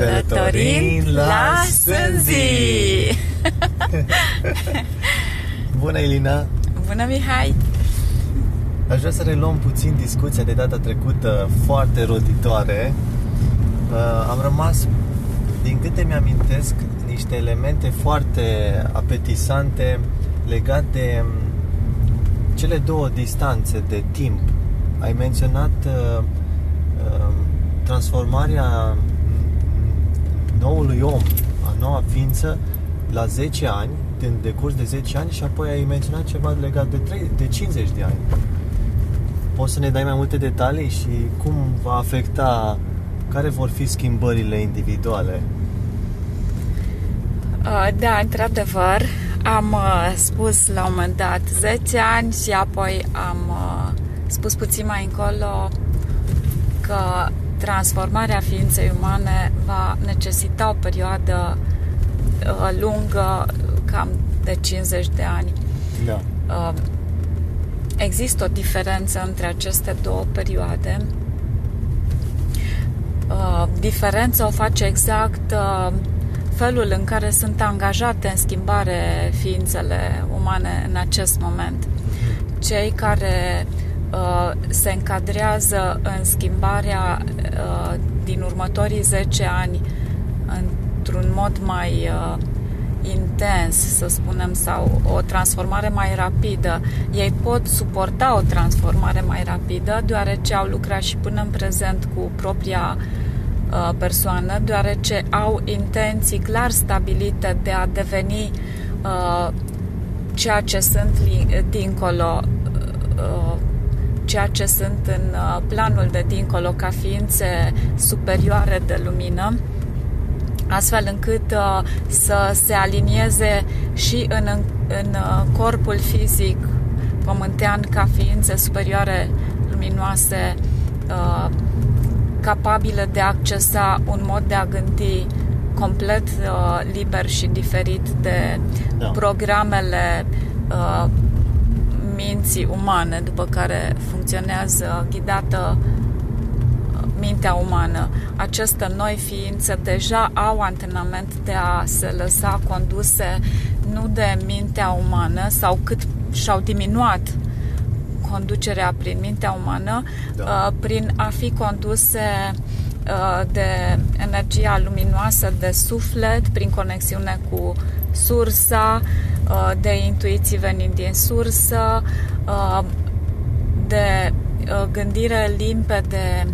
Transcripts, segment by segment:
Călătorind la Sânzi! Bună, Elina! Bună, Mihai! Aș vrea să reluăm puțin discuția de data trecută, foarte roditoare. Uh, am rămas, din câte mi-amintesc, niște elemente foarte apetisante legate de um, cele două distanțe de timp. Ai menționat uh, uh, transformarea noului om, a noua ființă, la 10 ani, din decurs de 10 ani și apoi ai menționat ceva legat de, 3, de 50 de ani. Poți să ne dai mai multe detalii și cum va afecta, care vor fi schimbările individuale? Da, într-adevăr, am uh, spus la un moment dat 10 ani și apoi am uh, spus puțin mai încolo că transformarea ființei umane va necesita o perioadă uh, lungă, cam de 50 de ani. Da. Uh, există o diferență între aceste două perioade. Uh, diferența o face exact uh, felul în care sunt angajate în schimbare ființele umane în acest moment. Mhm. Cei care uh, Uh, se încadrează în schimbarea uh, din următorii 10 ani într-un mod mai uh, intens, să spunem, sau o transformare mai rapidă. Ei pot suporta o transformare mai rapidă, deoarece au lucrat și până în prezent cu propria persoană, deoarece au intenții clar stabilite de a deveni ceea ce sunt dincolo ceea ce sunt în uh, planul de dincolo ca ființe superioare de lumină, astfel încât uh, să se alinieze și în, în uh, corpul fizic pământean ca ființe superioare luminoase capabile de a accesa un mod de a gândi complet liber și diferit de da. programele minții umane după care funcționează ghidată uh, mintea umană. Aceste noi ființe deja au antrenament de a se lăsa conduse nu de mintea umană sau cât și-au diminuat conducerea prin mintea umană, da. Uh, prin a fi conduse uh, de energia luminoasă de suflet, prin conexiune cu sursa, Uh, de intuiții venind din sursă, uh, de uh, gândire limpede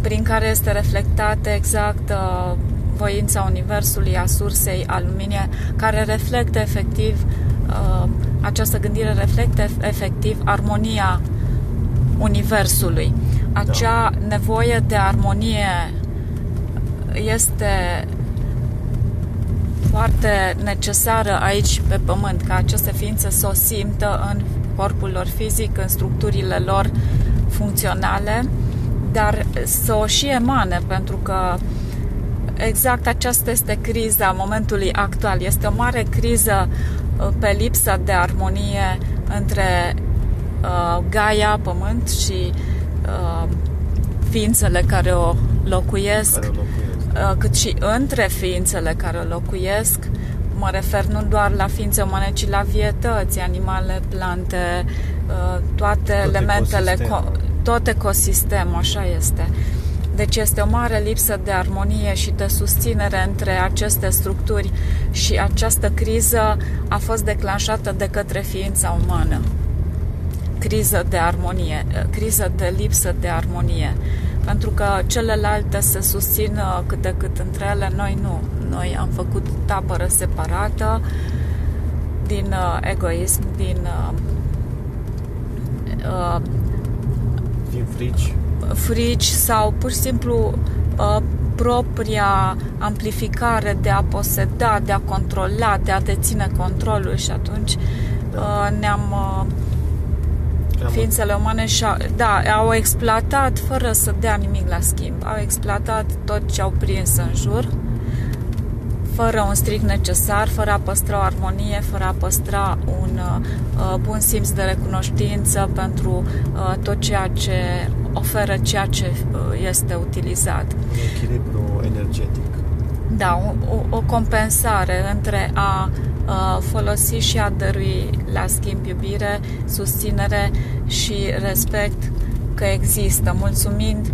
prin care este reflectată exact voința Universului, a sursei, a luminii, care reflectă efectiv, această gândire reflectă efectiv armonia Universului. Acea da. nevoie de armonie este foarte necesară aici pe Pământ, ca aceste ființe să o simtă în corpul lor fizic, în structurile lor funcționale, dar să o și emane, pentru că exact aceasta este criza momentului actual. Este o mare criză uh, pe lipsa de armonie între uh, Gaia, Pământ și uh, ființele care o locuiesc. Care o locuiesc Uh, cât și între ființele care locuiesc. Mă refer nu doar la ființe umane, ci la vietăți, animale, plante, uh, toate tot elementele, ecosistemul. tot ecosistemul, așa este. Deci este o mare lipsă de armonie și de susținere între aceste structuri și această criză a fost declanșată de către ființa umană. Criză de armonie, uh, criză de lipsă de armonie pentru că celelalte se susțin uh, cât de cât între ele, noi nu. Noi am făcut tabără separată din uh, egoism, din uh, uh, din frici frici sau pur și simplu uh, propria amplificare de a poseda, de a controla, de a deține controlul și atunci da. uh, ne-am uh, ființele umane și da, au exploatat fără să dea nimic la schimb. Au exploatat tot ce au prins în jur, fără un strict necesar, fără a păstra o armonie, fără a păstra un uh, bun simț de recunoștință pentru uh, tot ceea ce oferă ceea ce uh, este utilizat. Un echilibru energetic. Da, o, o compensare între a uh, folosi și a dărui la schimb iubire, susținere și respect că există, mulțumind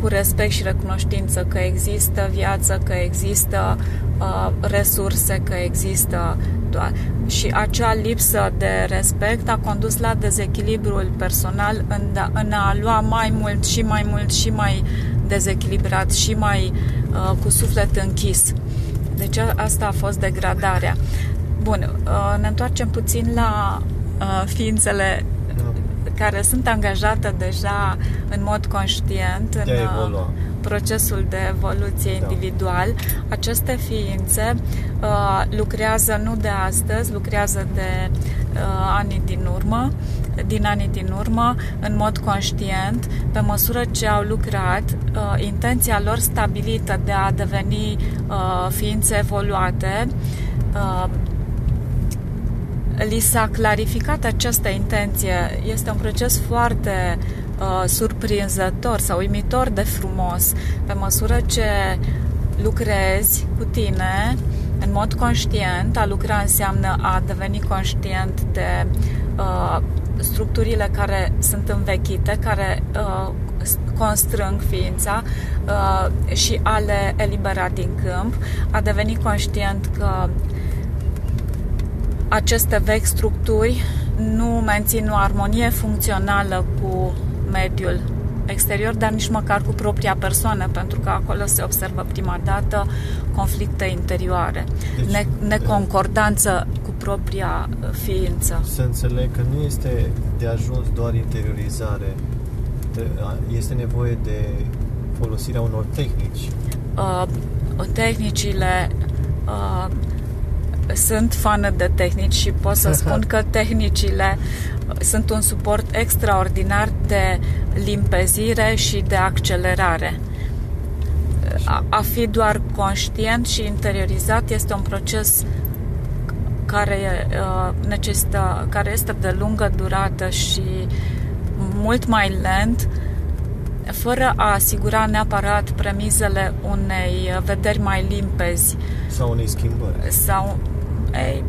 cu respect și recunoștință că există viață, că există uh, resurse, că există doar. Și acea lipsă de respect a condus la dezechilibrul personal în, da, în a lua mai mult și mai mult și mai dezechilibrat și mai uh, cu suflet închis. Deci asta a fost degradarea. Bun, uh, ne întoarcem puțin la uh, ființele care sunt angajate deja în mod conștient De în a evolua. uh, procesul de evoluție Da. individual. Aceste ființe uh, lucrează nu de astăzi, lucrează de uh, anii din urmă, din anii din urmă, în mod conștient, pe măsură ce au lucrat, uh, intenția lor stabilită de a deveni uh, ființe evoluate uh, li s-a clarificat această intenție. Este un proces foarte uh, surprinzător sau uimitor de frumos. Pe măsură ce lucrezi cu tine în mod conștient, a lucra înseamnă a deveni conștient de uh, structurile care sunt învechite, care uh, constrâng ființa uh, și a le elibera din câmp, a deveni conștient că aceste vechi structuri nu mențin o armonie funcțională cu mediul exterior, dar nici măcar cu propria persoană, pentru că acolo se observă prima dată conflicte interioare, Deci, ne- neconcordanță cu propria ființă. Să înțeleg că nu este de ajuns doar interiorizare, este nevoie de folosirea unor tehnici. Uh, tehnicile uh, sunt fană de tehnici și pot să spun că tehnicile sunt un suport extraordinar de limpezire și de accelerare. A, a fi doar conștient și interiorizat este un proces care uh, necesită, care este de lungă durată și mult mai lent, fără a asigura neapărat premizele unei vederi mai limpezi Sau unei schimbări. sau ei,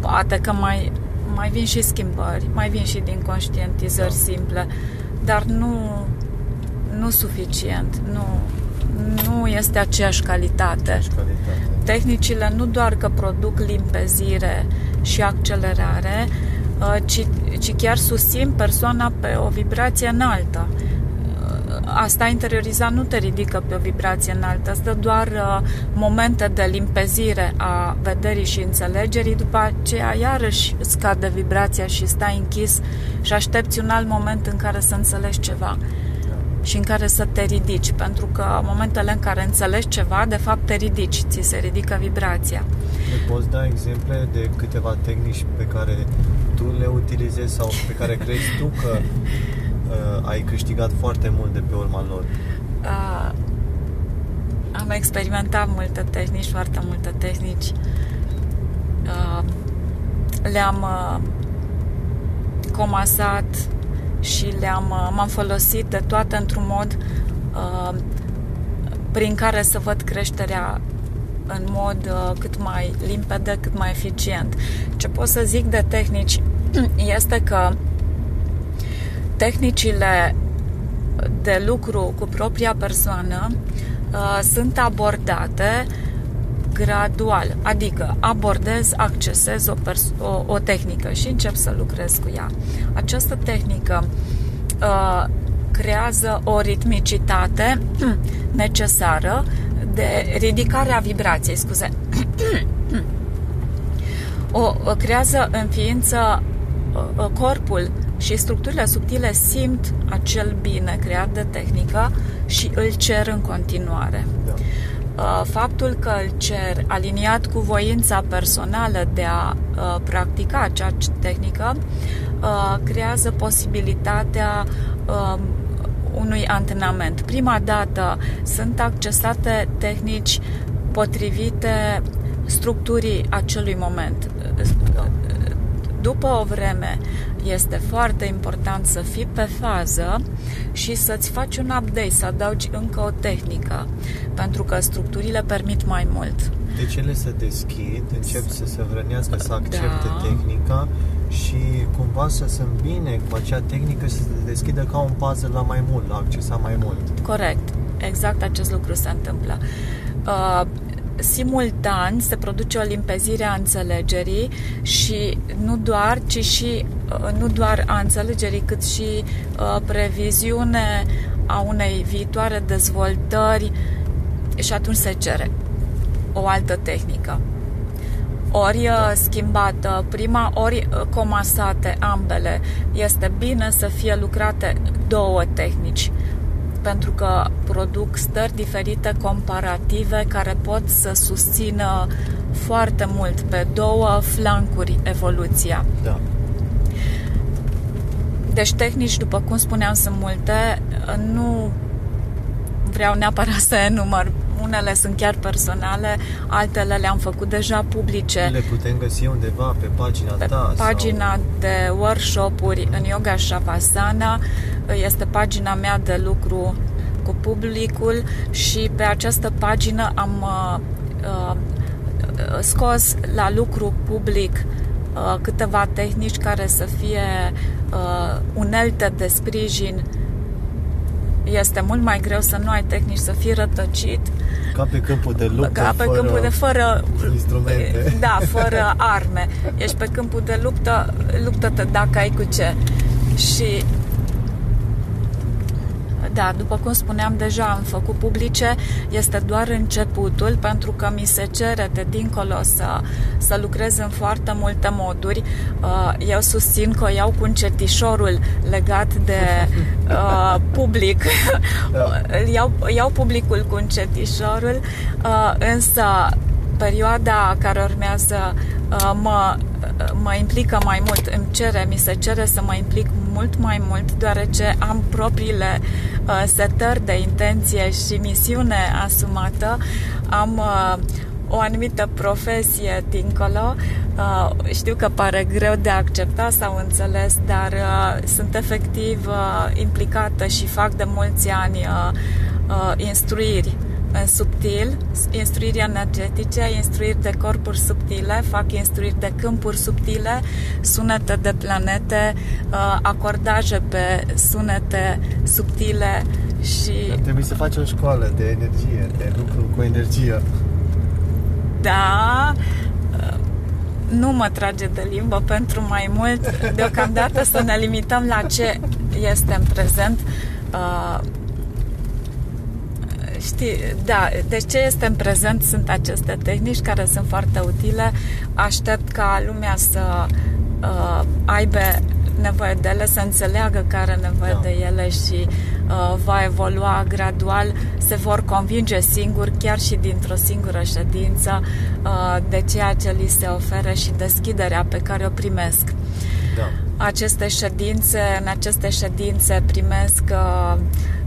poate că mai, mai vin și schimbări, mai vin și din conștientizări Da. simple, dar nu, nu suficient, nu, nu este aceeași calitate. Și calitate. Tehnicile nu doar că produc limpezire și accelerare, uh, ci, ci chiar susțin persoana pe o vibrație înaltă. Uh, Asta interiorizat nu te ridică pe o vibrație înaltă, îți dă doar uh, momente de limpezire a vederii și înțelegerii, după aceea iarăși scade vibrația și stai închis și aștepți un alt moment în care să înțelegi ceva și în care să te ridici, pentru că în momentele în care înțelegi ceva, de fapt te ridici, ți se ridică vibrația. Ne poți da exemple de câteva tehnici pe care tu le utilizezi sau pe care crezi tu că uh, ai câștigat foarte mult de pe urma lor? Uh, am experimentat multe tehnici, foarte multe tehnici. Uh, le-am uh, comasat și le-am, uh, m-am folosit de toate într-un mod uh, prin care să văd creșterea în mod uh, cât mai limpede, cât mai eficient. Ce pot să zic de tehnici este că tehnicile de lucru cu propria persoană uh, sunt abordate gradual, adică abordez, accesez o, pers- o, o tehnică și încep să lucrez cu ea. Această tehnică uh, creează o ritmicitate necesară de ridicare a vibrației, scuze. o, o creează în ființă uh, corpul și structurile subtile simt acel bine creat de tehnică și îl cer în continuare. Da. Uh, Faptul că îl cer aliniat cu voința personală de a uh, practica acea tehnică uh, creează posibilitatea uh, unui antrenament. Prima dată sunt accesate tehnici potrivite structurii acelui moment. Da. După o vreme, este foarte important să fii pe fază și să-ți faci un update, să adaugi încă o tehnică, pentru că structurile permit mai mult. Deci ele se deschid, încep să se vrănească, să accepte Da. tehnica și cumva să se îmbine cu acea tehnică și să se deschidă ca un puzzle la mai mult, la accesa mai mult. Corect, exact acest lucru se întâmplă. Uh, simultan se produce o limpezire a înțelegerii și nu doar, ci și uh, nu doar a înțelegerii, cât și uh, previziune a unei viitoare dezvoltări și atunci se cere o altă tehnică. Ori uh, schimbată prima, ori uh, comasate ambele. Este bine să fie lucrate două tehnici pentru că produc stări diferite comparative care pot să susțină foarte mult pe două flancuri evoluția. Da. Deci tehnici, după cum spuneam, sunt multe. Nu vreau neapărat să enumăr. Unele sunt chiar personale, altele le-am făcut deja publice. Le putem găsi undeva pe pagina pe ta pagina sau... de workshop-uri în Yoga Shavasana. Este pagina mea de lucru cu publicul și pe această pagină am uh, uh, scos la lucru public uh, câteva tehnici care să fie uh, unelte de sprijin. Este mult mai greu să nu ai tehnici, să fii rătăcit Ca pe câmpul de luptă, ca pe fără câmpul de fără instrumente. Da, fără arme. Ești pe câmpul de luptă, luptă-te dacă ai cu ce. Și da, după cum spuneam deja, am făcut publice, este doar începutul, pentru că mi se cere de dincolo să, să lucrez în foarte multe moduri. Uh, Eu susțin că o iau cu încetișorul legat de uh, public. Da. Îl iau, iau publicul cu încetișorul, uh, însă perioada care urmează uh, mă, mă implică mai mult, îmi cere, mi se cere să mă implic mult mai mult, deoarece am propriile uh, setări de intenție și misiune asumată, am uh, o anumită profesie dincolo. Uh, știu că pare greu de acceptat sau înțeles, dar uh, sunt efectiv uh, implicată și fac de mulți ani uh, uh, instruiri în subtil, instruiri energetice, instruiri de corpuri subtile, fac instruiri de câmpuri subtile, sunete de planete, uh, acordaje pe sunete subtile și Ar trebui să faci o școală de energie, de lucru cu energie. da, uh, nu mă trage de limbă pentru mai mult. Deocamdată să ne limităm la ce este în prezent. Uh, Știi, da, deci ce este în prezent sunt aceste tehnici care sunt foarte utile. Aștept ca lumea să uh, aibă nevoie de ele, să înțeleagă că are nevoie Da. de ele și uh, va evolua gradual, se vor convinge singuri, chiar și dintr-o singură ședință, uh, de ceea ce li se oferă și deschiderea pe care o primesc Da. aceste ședințe, în aceste ședințe primesc uh,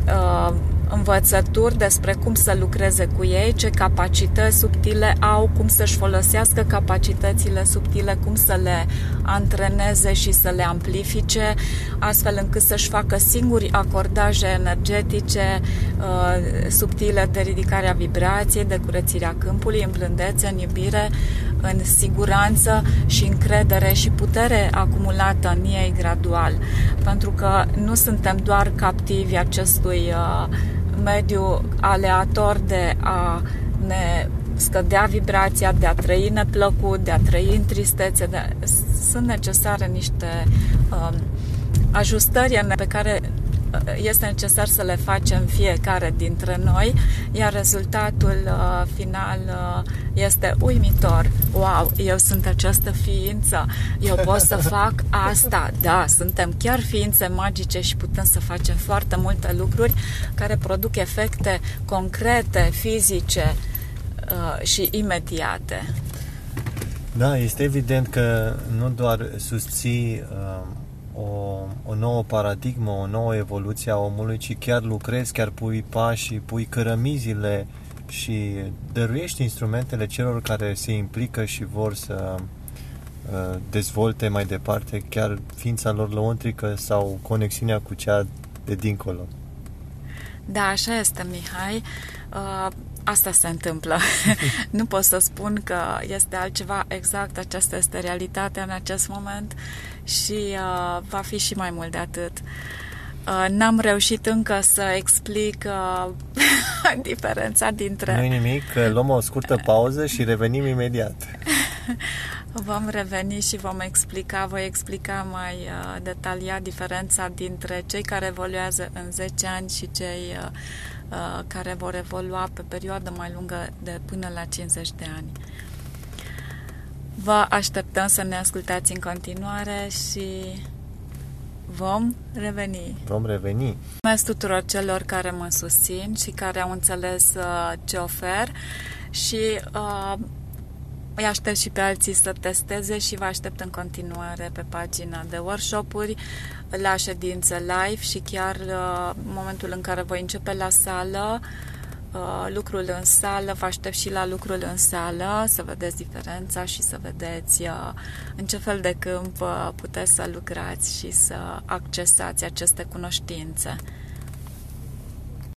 uh, învățături despre cum să lucreze cu ei, ce capacități subtile au, cum să-și folosească capacitățile subtile, cum să le antreneze și să le amplifice, astfel încât să-și facă singuri acordaje energetice uh, subtile de ridicare a vibrației, de curățirea câmpului, în blândețe, în iubire, în siguranță și încredere și putere acumulată în ei gradual. Pentru că nu suntem doar captivi acestui uh, mediu aleator de a ne scădea vibrația, de a trăi neplăcut, de a trăi în tristețe. De... Sunt necesare niște um, ajustări pe care este necesar să le facem fiecare dintre noi, iar rezultatul uh, final uh, este uimitor. Wow, eu sunt această ființă, eu pot să fac asta. Da, suntem chiar ființe magice și putem să facem foarte multe lucruri care produc efecte concrete, fizice uh, și imediate. Da, este evident că nu doar susții uh, o, o nouă paradigmă, o nouă evoluție a omului, ci chiar lucrezi, chiar pui pași, pui cărămizile și dăruiești instrumentele celor care se implică și vor să uh, dezvolte mai departe chiar ființa lor lăuntrică sau conexiunea cu cea de dincolo. Da, așa este, Mihai. Uh, asta se întâmplă. nu pot să spun că este altceva exact, aceasta este realitatea în acest moment și uh, va fi și mai mult de atât. Uh, n-am reușit încă să explic uh, diferența dintre... Nu nimic, luăm o scurtă pauză și revenim imediat. Vom reveni și vom explica, voi explica mai uh, detaliat diferența dintre cei care evoluează în 10 ani și cei uh, uh, care vor evolua pe perioadă mai lungă de până la 50 de ani. Vă așteptăm să ne ascultați în continuare și vom reveni. Vom reveni. Mulțumesc tuturor celor care mă susțin și care au înțeles uh, ce ofer și uh, îi aștept și pe alții să testeze și vă aștept în continuare pe pagina de workshop-uri, la ședințe live și chiar uh, în momentul în care voi începe la sală, uh, lucrul în sală, vă aștept și la lucrul în sală, să vedeți diferența și să vedeți uh, în ce fel de câmp puteți să lucrați și să accesați aceste cunoștințe.